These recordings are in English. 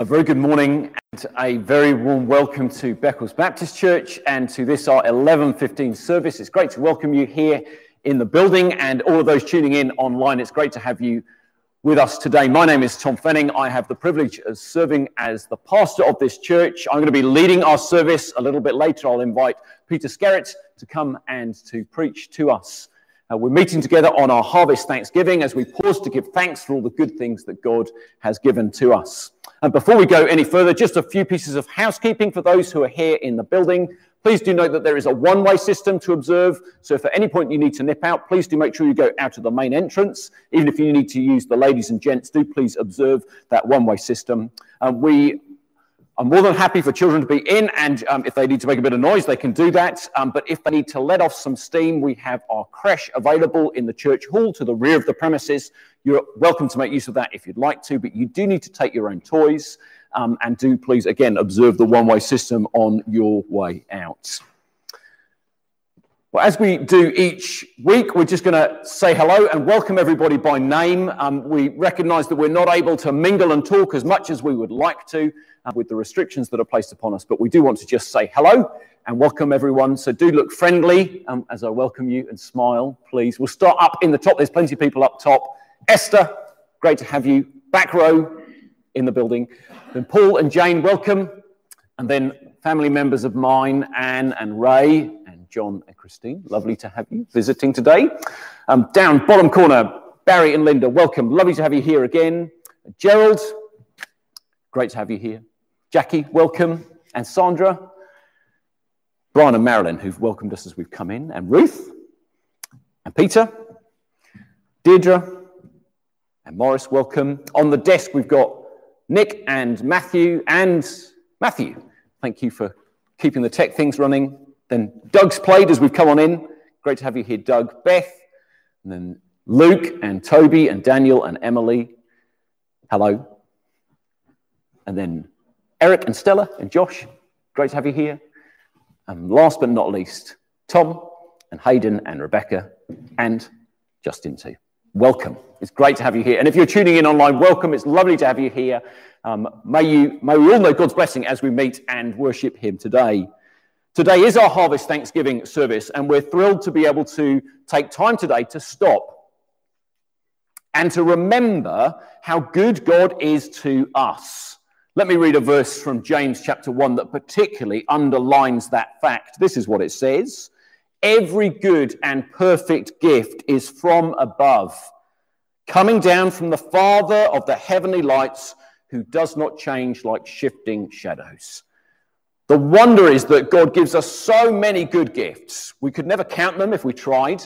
A very good morning and a very warm welcome to Beccles Baptist Church and to this our 11:15 service. It's great to welcome you here in the building and all of those tuning in online. It's great to have you with us today. My name is Tom Fenning. I have the privilege of serving as the pastor of this church. I'm going to be leading our service a little bit later. I'll invite Peter Skerratt to come and to preach to us. Uh, we're meeting together on our Harvest Thanksgiving as we pause to give thanks for all the good things that God has given to us. And before we go any further, just a few pieces of housekeeping for those who are here in the building. Please do note that there is a one way system to observe. So if at any point you need to nip out, please do make sure you go out of the main entrance. Even if you need to use the ladies and gents, do please observe that one way system. Um, we I'm more than happy for children to be in, and um, if they need to make a bit of noise, they can do that. Um, but if they need to let off some steam, we have our creche available in the church hall to the rear of the premises. You're welcome to make use of that if you'd like to, but you do need to take your own toys. Um, and do please, again, observe the one way system on your way out. Well, as we do each week, we're just going to say hello and welcome everybody by name. Um, we recognize that we're not able to mingle and talk as much as we would like to uh, with the restrictions that are placed upon us, but we do want to just say hello and welcome everyone. So do look friendly um, as I welcome you and smile, please. We'll start up in the top. There's plenty of people up top. Esther, great to have you. Back row in the building. Then Paul and Jane, welcome. And then family members of mine, Anne and Ray, John and Christine. Lovely to have you visiting today. Um, down bottom corner, Barry and Linda, welcome. Lovely to have you here again. Gerald, great to have you here. Jackie, welcome. And Sandra, Brian and Marilyn, who've welcomed us as we've come in, and Ruth, and Peter, Deirdre, and Morris, welcome. On the desk, we've got Nick and Matthew, and Matthew, thank you for keeping the tech things running. Then Doug's played as we've come on in. Great to have you here, Doug. Beth, and then Luke and Toby and Daniel and Emily. Hello. And then Eric and Stella and Josh. Great to have you here. And last but not least, Tom and Hayden and Rebecca and Justin too. Welcome. It's great to have you here. And if you're tuning in online, welcome. It's lovely to have you here. Um, may, you, may we all know God's blessing as we meet and worship Him today. Today is our Harvest Thanksgiving service, and we're thrilled to be able to take time today to stop and to remember how good God is to us. Let me read a verse from James chapter 1 that particularly underlines that fact. This is what it says Every good and perfect gift is from above, coming down from the Father of the heavenly lights, who does not change like shifting shadows. The wonder is that God gives us so many good gifts. We could never count them if we tried.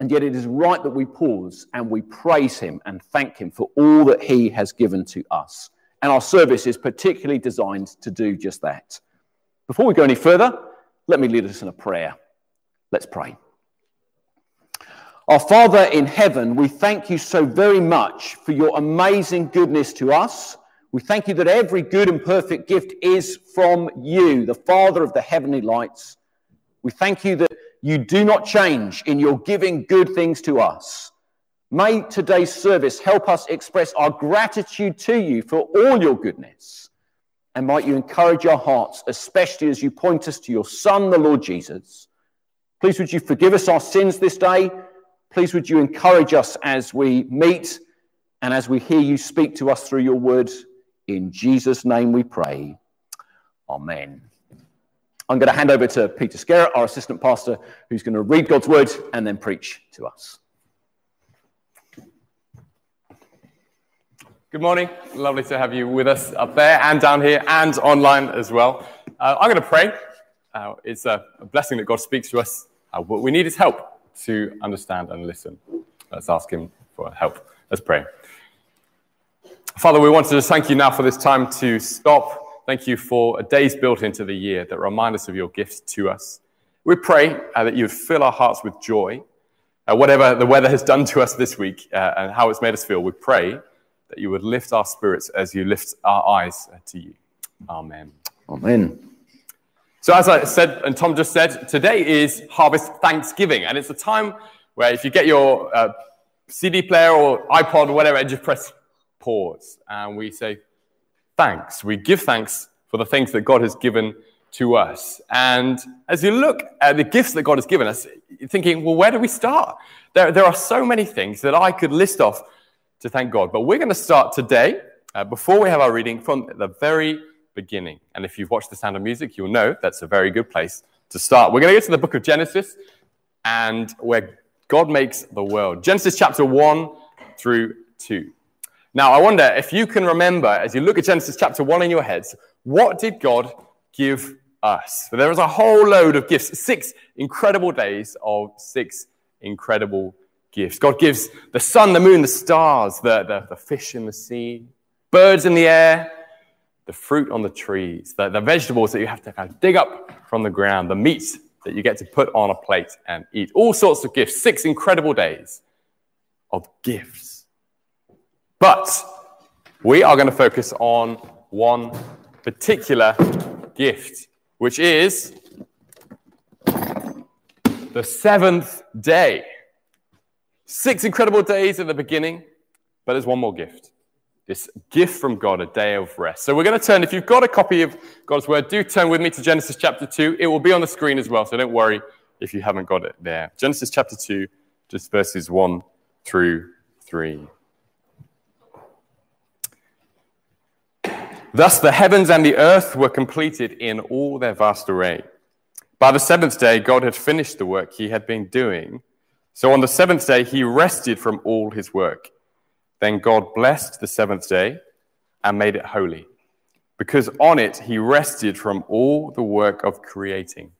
And yet it is right that we pause and we praise Him and thank Him for all that He has given to us. And our service is particularly designed to do just that. Before we go any further, let me lead us in a prayer. Let's pray. Our Father in heaven, we thank you so very much for your amazing goodness to us we thank you that every good and perfect gift is from you, the Father of the heavenly lights. We thank you that you do not change in your giving good things to us. May today's service help us express our gratitude to you for all your goodness. And might you encourage our hearts, especially as you point us to your Son, the Lord Jesus. Please would you forgive us our sins this day? Please would you encourage us as we meet and as we hear you speak to us through your word in Jesus' name we pray. Amen. I'm going to hand over to Peter Skerratt, our assistant pastor, who's going to read God's word and then preach to us. Good morning. Lovely to have you with us up there and down here and online as well. Uh, I'm going to pray. Uh, it's a, a, blessing that God speaks to us. Uh, what we need is help to understand and listen. Let's ask Him for help. Let's pray. Father, we want to just thank you now for this time to stop. Thank you for a days built into the year that remind us of your gifts to us. We pray uh, that you would fill our hearts with joy. Uh, whatever the weather has done to us this week uh, and how it's made us feel, we pray that you would lift our spirits as you lift our eyes uh, to you. Amen. Amen. So, as I said, and Tom just said, today is Harvest Thanksgiving, and it's a time where if you get your uh, CD player or iPod or whatever and just press pause and we say, thanks. We give thanks for the things that God has given to us. And as you look at the gifts that God has given us, you're thinking, well, where do we start? There, there are so many things that I could list off to thank God. But we're going to start today, uh, before we have our reading, from the very beginning. And if you've watched The Sound of Music, you'll know that's a very good place to start. We're going to get to the book of Genesis and where God makes the world. Genesis chapter 1 through 2. Now, I wonder if you can remember, as you look at Genesis chapter 1 in your heads, what did God give us. So there is a whole load of gifts, six incredible days of six incredible gifts. God gives the sun, the moon, the stars, the, the, the fish in the sea, birds in the air, the fruit on the trees, the, the vegetables that you have to kind of dig up from the ground, the meat that you get to put on a plate and eat. All sorts of gifts, six incredible days of gifts. But we are going to focus on one particular gift which is the seventh day. Six incredible days at the beginning, but there's one more gift. This gift from God, a day of rest. So we're going to turn, if you've got a copy of God's word, do turn with me to Genesis chapter 2. It will be on the screen as well, so don't worry if you haven't got it there. Genesis chapter 2, just verses 1 through 3. Thus the heavens and the earth were completed in all their vast array. By the seventh day, God had finished the work he had been doing. So on the seventh day, he rested from all his work. Then God blessed the seventh day and made it holy, because on it he rested from all the work of creating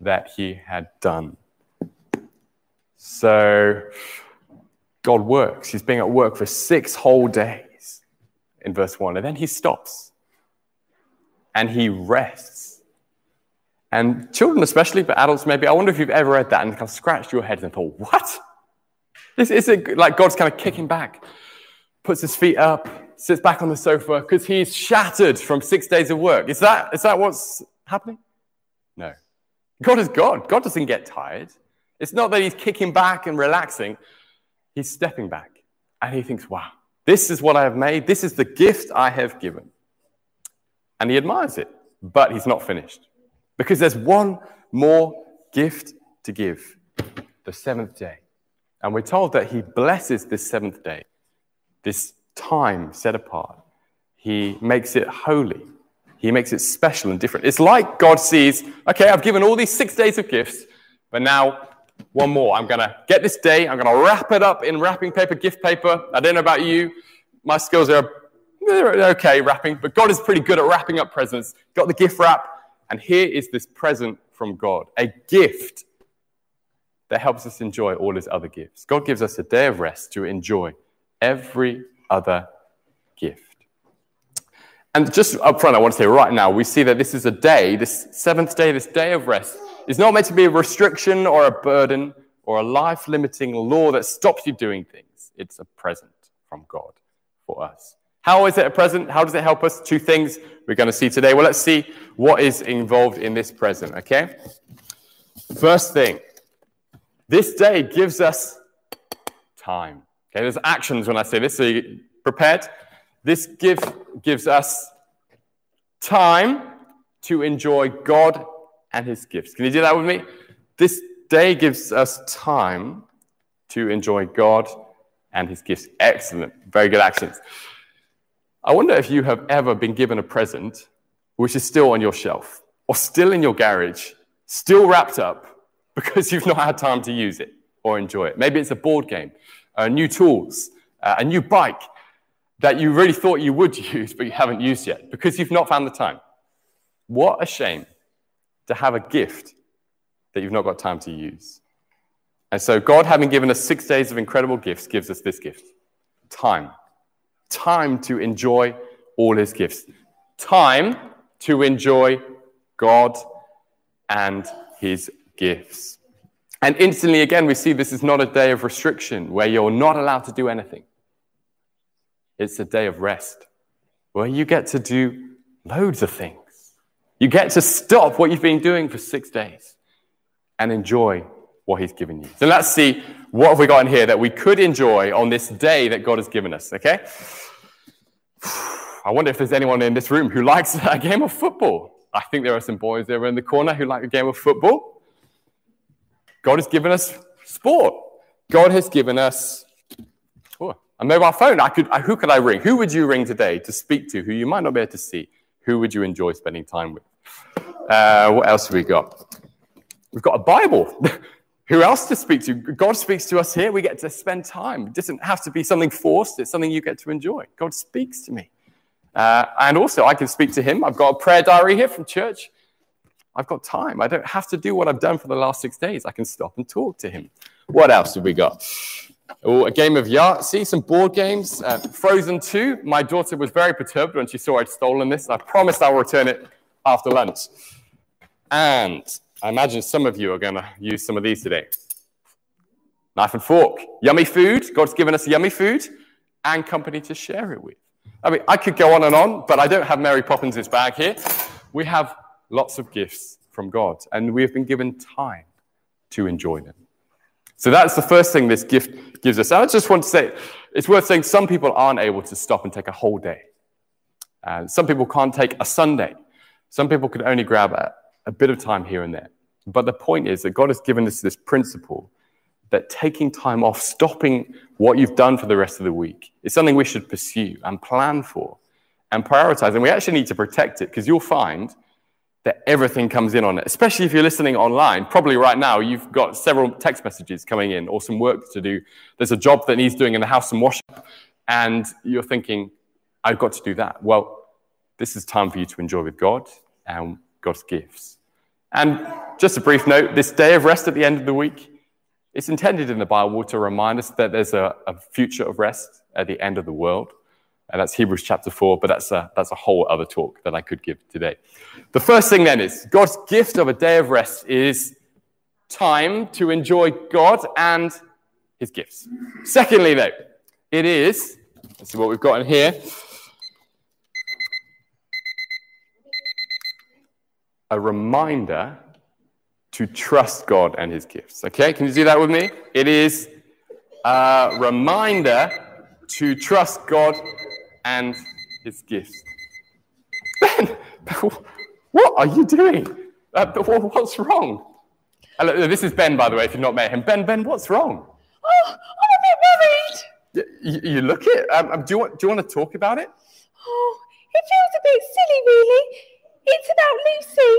that he had done. So God works. He's been at work for six whole days in verse 1, and then he stops and he rests. And children, especially, but adults maybe, I wonder if you've ever read that and kind of scratched your head and thought, what? This Is, it like God's kind of kicking back, puts his feet up, sits back on the sofa because he's shattered from six days of work? Is that, is that what's happening? No. God is God. God doesn't get tired. It's not that he's kicking back and relaxing, he's stepping back and he thinks, wow, this is what I have made. This is the gift I have given and he admires it, but he's not finished because there's one more gift to give the seventh day. And we're told that he blesses this seventh day, this time set apart. He makes it holy. He makes it special and different. It's like God sees, okay, I've given all these six days of gifts, but now one more. I'm going to get this day, I'm going to wrap it up in wrapping paper, gift paper. I don't know about you. My skills are okay wrapping, but God is pretty good at wrapping up presents. Got the gift wrap, and here is this present from God a gift that helps us enjoy all his other gifts. God gives us a day of rest to enjoy every other gift. And just up front, I want to say right now, we see that this is a day, this seventh day, this day of rest, is not meant to be a restriction or a burden or a life limiting law that stops you doing things. It's a present from God for us. How is it a present? How does it help us? Two things we're going to see today. Well, let's see what is involved in this present, okay? First thing, this day gives us time. Okay, there's actions when I say this, so you prepared. This gift gives us time to enjoy God and his gifts. Can you do that with me? This day gives us time to enjoy God and his gifts. Excellent. Very good actions. I wonder if you have ever been given a present which is still on your shelf or still in your garage, still wrapped up because you've not had time to use it or enjoy it. Maybe it's a board game, uh, new tools, uh, a new bike that you really thought you would use but you haven't used yet because you've not found the time. What a shame to have a gift that you've not got time to use. And so, God, having given us six days of incredible gifts, gives us this gift time time to enjoy all his gifts, time to enjoy God and his gifts. And instantly, again, we see this is not a day of restriction where you're not allowed to do anything. It's a day of rest where you get to do loads of things. You get to stop what you've been doing for six days and enjoy what he's given you. So let's see what have we got in here that we could enjoy on this day that God has given us, okay? I wonder if there's anyone in this room who likes a game of football. I think there are some boys over in the corner who like a game of football. God has given us sport. God has given us oh, a mobile phone. I could, who could I ring? Who would you ring today to speak to who you might not be able to see? Who would you enjoy spending time with? Uh, what else have we got? We've got a Bible. who else to speak to? God speaks to us here. We get to spend time. It doesn't have to be something forced, it's something you get to enjoy. God speaks to me. Uh, and also, I can speak to Him. I've got a prayer diary here from church. I've got time. I don't have to do what I've done for the last six days. I can stop and talk to Him. What else have we got? Oh, a game of Yahtzee, some board games. Uh, Frozen 2. My daughter was very perturbed when she saw I'd stolen this. I promised I'll return it after lunch. And I imagine some of you are going to use some of these today. Knife and fork, yummy food. God's given us yummy food and company to share it with. I mean, I could go on and on, but I don't have Mary Poppins' bag here. We have lots of gifts from God, and we have been given time to enjoy them. So that's the first thing this gift gives us. I just want to say it's worth saying some people aren't able to stop and take a whole day. Uh, some people can't take a Sunday. Some people could only grab a, a bit of time here and there. But the point is that God has given us this principle that taking time off, stopping what you've done for the rest of the week, is something we should pursue and plan for and prioritize. And we actually need to protect it because you'll find that everything comes in on it, especially if you're listening online. Probably right now, you've got several text messages coming in or some work to do. There's a job that needs doing in the house, some washing, and you're thinking, I've got to do that. Well, this is time for you to enjoy with God and God's gifts. And just a brief note this day of rest at the end of the week, it's intended in the Bible to remind us that there's a, a future of rest at the end of the world. And that's Hebrews chapter 4, but that's a, that's a whole other talk that I could give today. The first thing then is God's gift of a day of rest is time to enjoy God and his gifts. Secondly, though, it is, let's see what we've got in here. A reminder to trust God and his gifts. Okay, can you do that with me? It is a reminder to trust God and his gifts. Ben, what are you doing? Uh, what's wrong? Uh, this is Ben, by the way, if you've not met him. Ben, Ben, what's wrong? Oh, I'm a bit worried. You, you look it. Um, um, do, you want, do you want to talk about it? Oh, it feels a bit silly, really. It's about Lucy.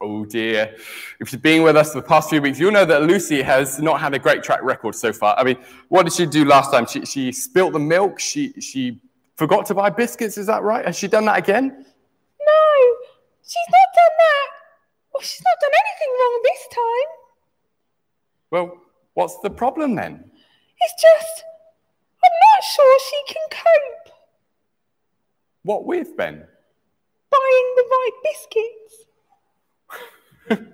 Oh dear. If you've been with us for the past few weeks, you'll know that Lucy has not had a great track record so far. I mean, what did she do last time? She, she spilt the milk. She, she forgot to buy biscuits. Is that right? Has she done that again? No, she's not done that. Well, she's not done anything wrong this time. Well, what's the problem then? It's just, I'm not sure she can cope. What with, Ben? Buying the right biscuits.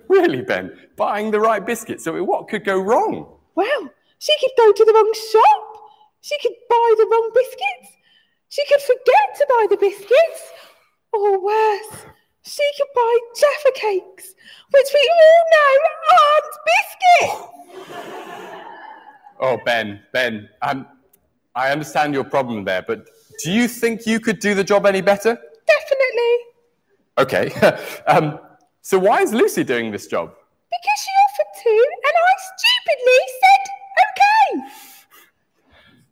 really, Ben? Buying the right biscuits? So, what could go wrong? Well, she could go to the wrong shop. She could buy the wrong biscuits. She could forget to buy the biscuits. Or worse, she could buy Jaffa cakes, which we all know aren't biscuits. Oh, Ben, Ben, um, I understand your problem there, but do you think you could do the job any better? Definitely. Okay. um, so why is Lucy doing this job? Because she offered to, and I stupidly said okay.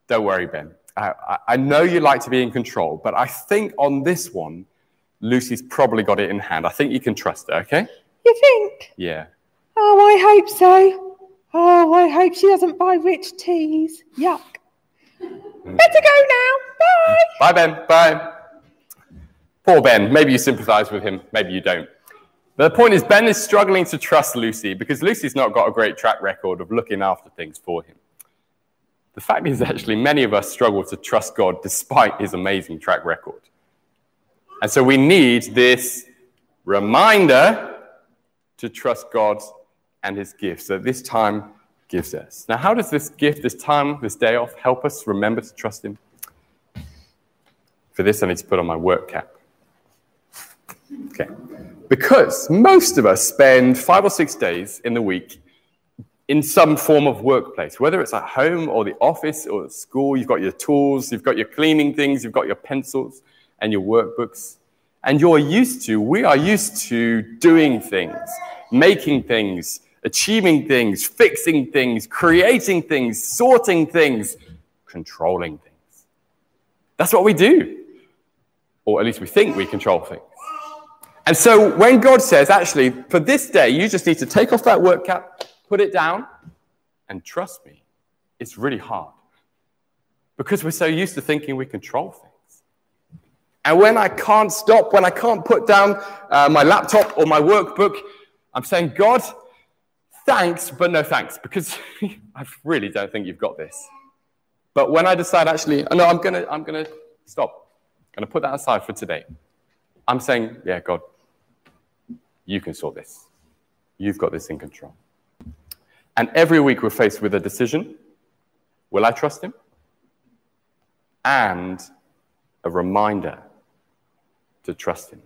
Don't worry, Ben. I, I know you like to be in control, but I think on this one, Lucy's probably got it in hand. I think you can trust her, okay? You think? Yeah. Oh, I hope so. Oh, I hope she doesn't buy rich teas. Yuck. Mm. Better go now. Bye. Bye, Ben. Bye. Poor Ben. Maybe you sympathize with him, maybe you don't. But the point is, Ben is struggling to trust Lucy because Lucy's not got a great track record of looking after things for him. The fact is, actually, many of us struggle to trust God despite his amazing track record. And so we need this reminder to trust God and his gifts that this time gives us. Now, how does this gift, this time, this day off, help us remember to trust him? For this, I need to put on my work cap. Okay. Because most of us spend five or six days in the week in some form of workplace, whether it's at home or the office or school, you've got your tools, you've got your cleaning things, you've got your pencils, and your workbooks. And you're used to, we are used to doing things, making things, achieving things, fixing things, creating things, sorting things, controlling things. That's what we do. Or at least we think we control things. And so when God says, actually, for this day, you just need to take off that work cap, put it down, and trust me, it's really hard. Because we're so used to thinking we control things. And when I can't stop, when I can't put down uh, my laptop or my workbook, I'm saying, God, thanks, but no thanks, because I really don't think you've got this. But when I decide, actually, no, I'm going to I'm gonna stop, I'm going to put that aside for today, I'm saying, yeah, God, you can sort this. You've got this in control. And every week we're faced with a decision will I trust him? And a reminder to trust him.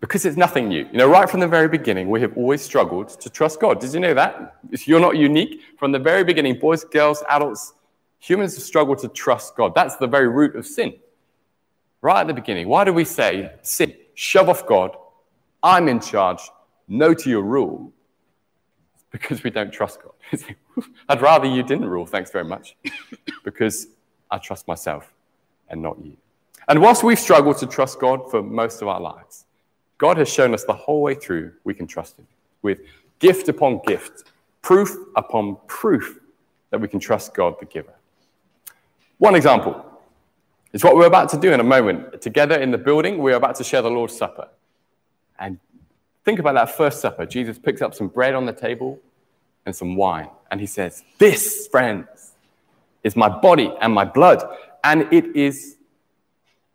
Because it's nothing new. You know, right from the very beginning, we have always struggled to trust God. Did you know that? You're not unique. From the very beginning, boys, girls, adults, humans have struggled to trust God. That's the very root of sin. Right at the beginning. Why do we say sin? Shove off God, I'm in charge, no to your rule, because we don't trust God. I'd rather you didn't rule, thanks very much, because I trust myself and not you. And whilst we've struggled to trust God for most of our lives, God has shown us the whole way through we can trust Him with gift upon gift, proof upon proof that we can trust God the giver. One example is what we're about to do in a moment. Together in the building, we're about to share the Lord's Supper. And think about that first supper. Jesus picks up some bread on the table and some wine. And he says, This, friends, is my body and my blood. And it is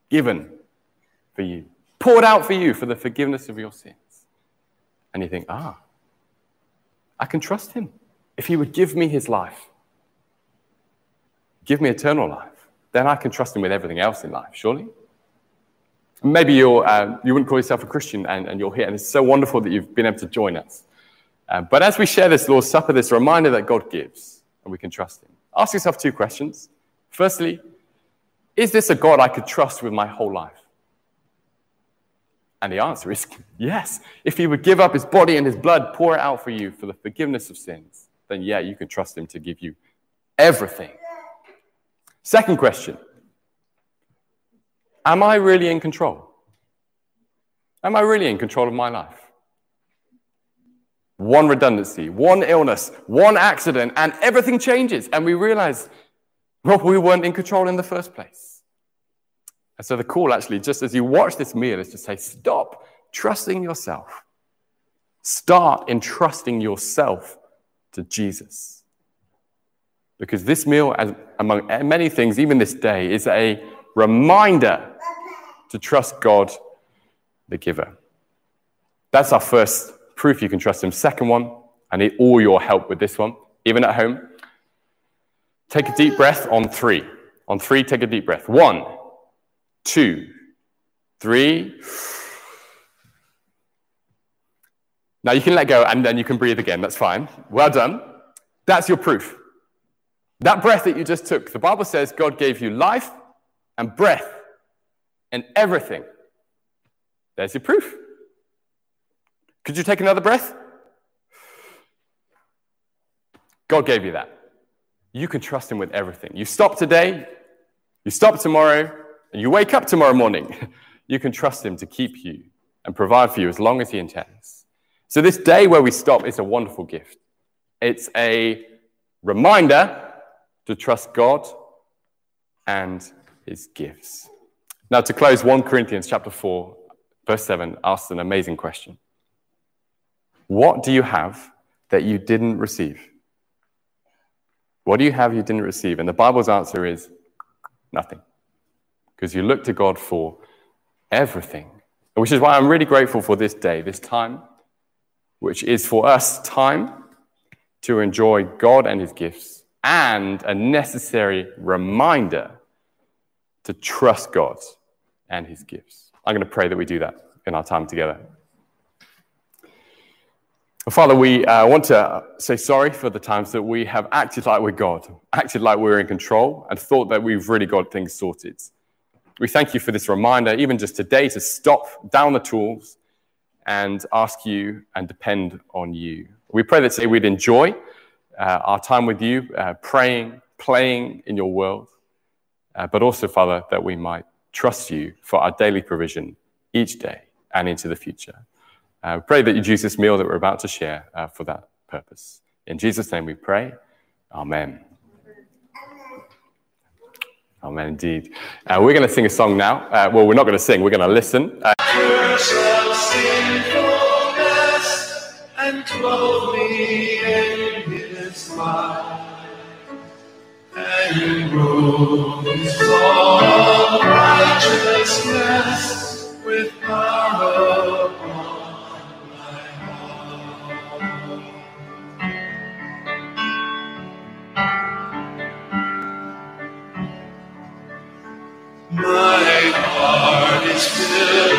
given for you, poured out for you for the forgiveness of your sins. And you think, ah, I can trust him. If he would give me his life, give me eternal life, then I can trust him with everything else in life, surely? Maybe you're, uh, you wouldn't call yourself a Christian and, and, you're here, and it's so wonderful that you've been able to join us. Uh, but as we share this Lord's Supper, this reminder that God gives, and we can trust Him, ask yourself two questions. Firstly, is this a God I could trust with my whole life? And the answer is yes. If He would give up His body and His blood, pour it out for you for the forgiveness of sins, then yeah, you can trust Him to give you everything. Second question Am I really in control? Am I really in control of my life? One redundancy, one illness, one accident, and everything changes. And we realize, well, we weren't in control in the first place. And so the call actually, just as you watch this meal, is to say, stop trusting yourself. Start entrusting yourself to Jesus. Because this meal, as among many things, even this day, is a reminder to trust God, the giver. That's our first proof you can trust Him. Second one, I need all your help with this one, even at home. Take a deep breath on three. On three, take a deep breath. One, two, three. Now you can let go and then you can breathe again. That's fine. Well done. That's your proof. That breath that you just took, the Bible says God gave you life and breath and everything. There's your proof. Could you take another breath? God gave you that. You can trust Him with everything. You stop today, you stop tomorrow, and you wake up tomorrow morning. You can trust Him to keep you and provide for you as long as He intends. So, this day where we stop is a wonderful gift. It's a reminder to trust God and His gifts. Now, to close, 1 Corinthians chapter 4, verse 7 asks an amazing question. What do you have that you didn't receive? What do you have you didn't receive? And the Bible's answer is nothing. Because you look to God for everything. Which is why I'm really grateful for this day, this time, which is for us time to enjoy God and his gifts and a necessary reminder to trust God and his gifts. I'm going to pray that we do that in our time together. Father, we uh, want to say sorry for the times that we have acted like we're God, acted like we're in control, and thought that we've really got things sorted. we thank you for this reminder, even just today, to stop down the tools and ask you and depend on you. We pray that today we'd enjoy uh, our time with you, uh, praying, playing in your world, uh, but also, Father, that we might trust you for our daily provision each day and into the future. Uh, pray that you'd use this meal that we're about to share uh, for that purpose. In Jesus' name we pray. Amen. Amen, indeed. Uh, we're going to sing a song now. Uh, well, we're not going to sing, we're going to listen. Uh, and robes all righteousness with power upon my heart. My heart is filled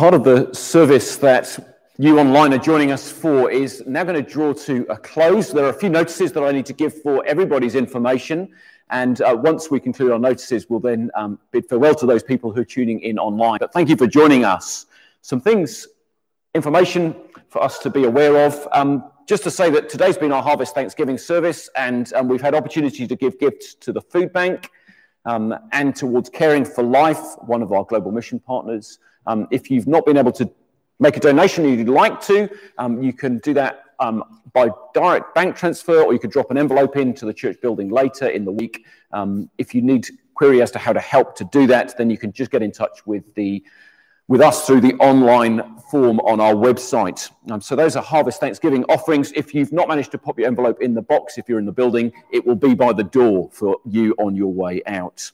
part of the service that you online are joining us for is now going to draw to a close. There are a few notices that I need to give for everybody's information. And uh, once we conclude our notices, we'll then um, bid farewell to those people who are tuning in online. But thank you for joining us. Some things, information for us to be aware of. Um, just to say that today's been our Harvest Thanksgiving service, and um, we've had opportunity to give gifts to the food bank um, and towards Caring for Life, one of our global mission partners. Um, if you've not been able to make a donation you'd like to, um, you can do that um, by direct bank transfer, or you could drop an envelope into the church building later in the week. Um, if you need query as to how to help to do that, then you can just get in touch with the with us through the online form on our website. Um, so those are Harvest Thanksgiving offerings. If you've not managed to pop your envelope in the box, if you're in the building, it will be by the door for you on your way out.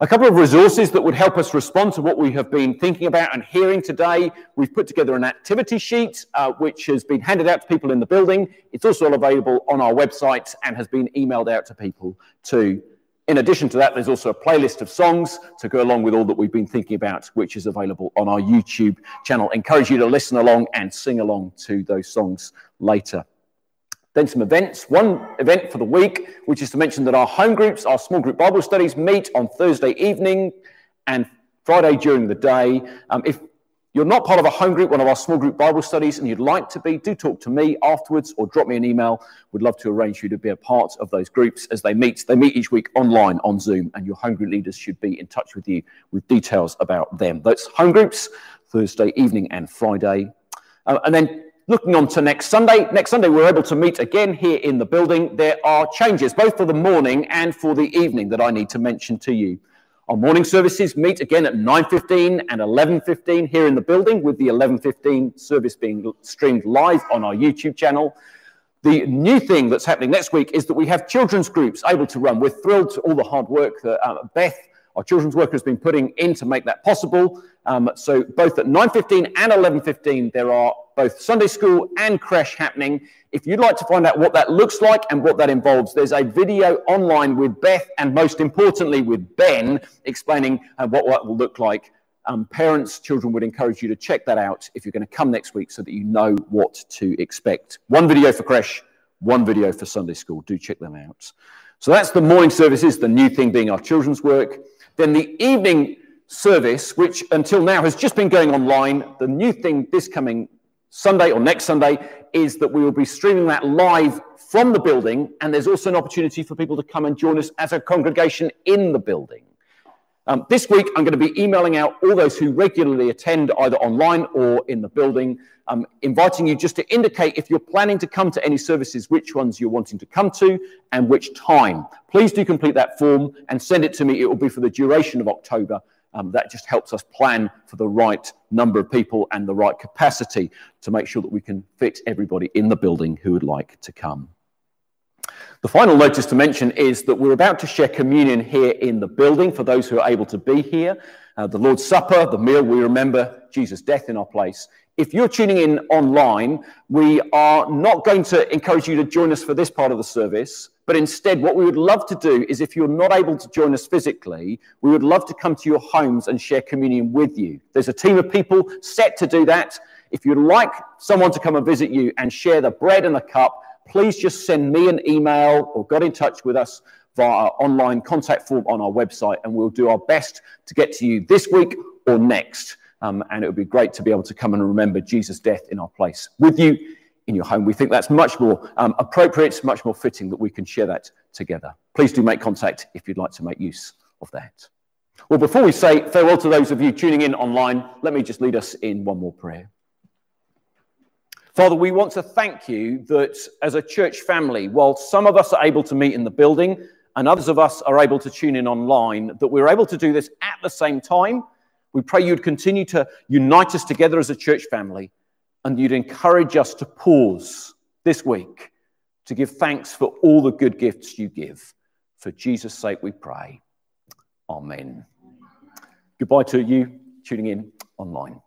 A couple of resources that would help us respond to what we have been thinking about and hearing today. We've put together an activity sheet, uh, which has been handed out to people in the building. It's also available on our website and has been emailed out to people too. In addition to that, there's also a playlist of songs to go along with all that we've been thinking about, which is available on our YouTube channel. Encourage you to listen along and sing along to those songs later. Then some events. One event for the week, which is to mention that our home groups, our small group Bible studies, meet on Thursday evening and Friday during the day. Um, if you're not part of a home group, one of our small group Bible studies, and you'd like to be, do talk to me afterwards or drop me an email. We'd love to arrange you to be a part of those groups as they meet. They meet each week online on Zoom, and your home group leaders should be in touch with you with details about them. That's home groups, Thursday evening and Friday. Uh, and then looking on to next Sunday, next Sunday we're able to meet again here in the building. There are changes both for the morning and for the evening that I need to mention to you. Our morning services meet again at 9.15 and 11.15 here in the building with the 11.15 service being streamed live on our YouTube channel. The new thing that's happening next week is that we have children's groups able to run. We're thrilled to all the hard work that uh, Beth, our children's worker, has been putting in to make that possible. Um, so both at 9.15 and 11.15, there are both Sunday school and creche happening. If you'd like to find out what that looks like and what that involves, there's a video online with Beth and most importantly with Ben explaining uh, what that will look like. Um, parents, children would encourage you to check that out if you're going to come next week so that you know what to expect. One video for creche, one video for Sunday school. Do check them out. So that's the morning services, the new thing being our children's work. Then the evening service, which until now has just been going online. The new thing this coming Sunday or next Sunday is that we will be streaming that live from the building, and there's also an opportunity for people to come and join us as a congregation in the building. Um, this week, I'm going to be emailing out all those who regularly attend either online or in the building, um, inviting you just to indicate if you're planning to come to any services, which ones you're wanting to come to and which time. Please do complete that form and send it to me. It will be for the duration of October um, that just helps us plan for the right number of people and the right capacity to make sure that we can fit everybody in the building who would like to come. The final notice to mention is that we're about to share communion here in the building for those who are able to be here. Uh, the Lord's Supper, the meal, we remember Jesus' death in our place. If you're tuning in online, we are not going to encourage you to join us for this part of the service. But instead, what we would love to do is if you're not able to join us physically, we would love to come to your homes and share communion with you. There's a team of people set to do that. If you'd like someone to come and visit you and share the bread and the cup, please just send me an email or get in touch with us via our online contact form on our website, and we'll do our best to get to you this week or next. Um, and it would be great to be able to come and remember Jesus' death in our place with you in your home. We think that's much more um, appropriate, much more fitting that we can share that together. Please do make contact if you'd like to make use of that. Well, before we say farewell to those of you tuning in online, let me just lead us in one more prayer. Father, we want to thank you that as a church family, while some of us are able to meet in the building and others of us are able to tune in online, that we're able to do this at the same time. We pray you'd continue to unite us together as a church family and you'd encourage us to pause this week to give thanks for all the good gifts you give. For Jesus' sake, we pray. Amen. Goodbye to you tuning in online.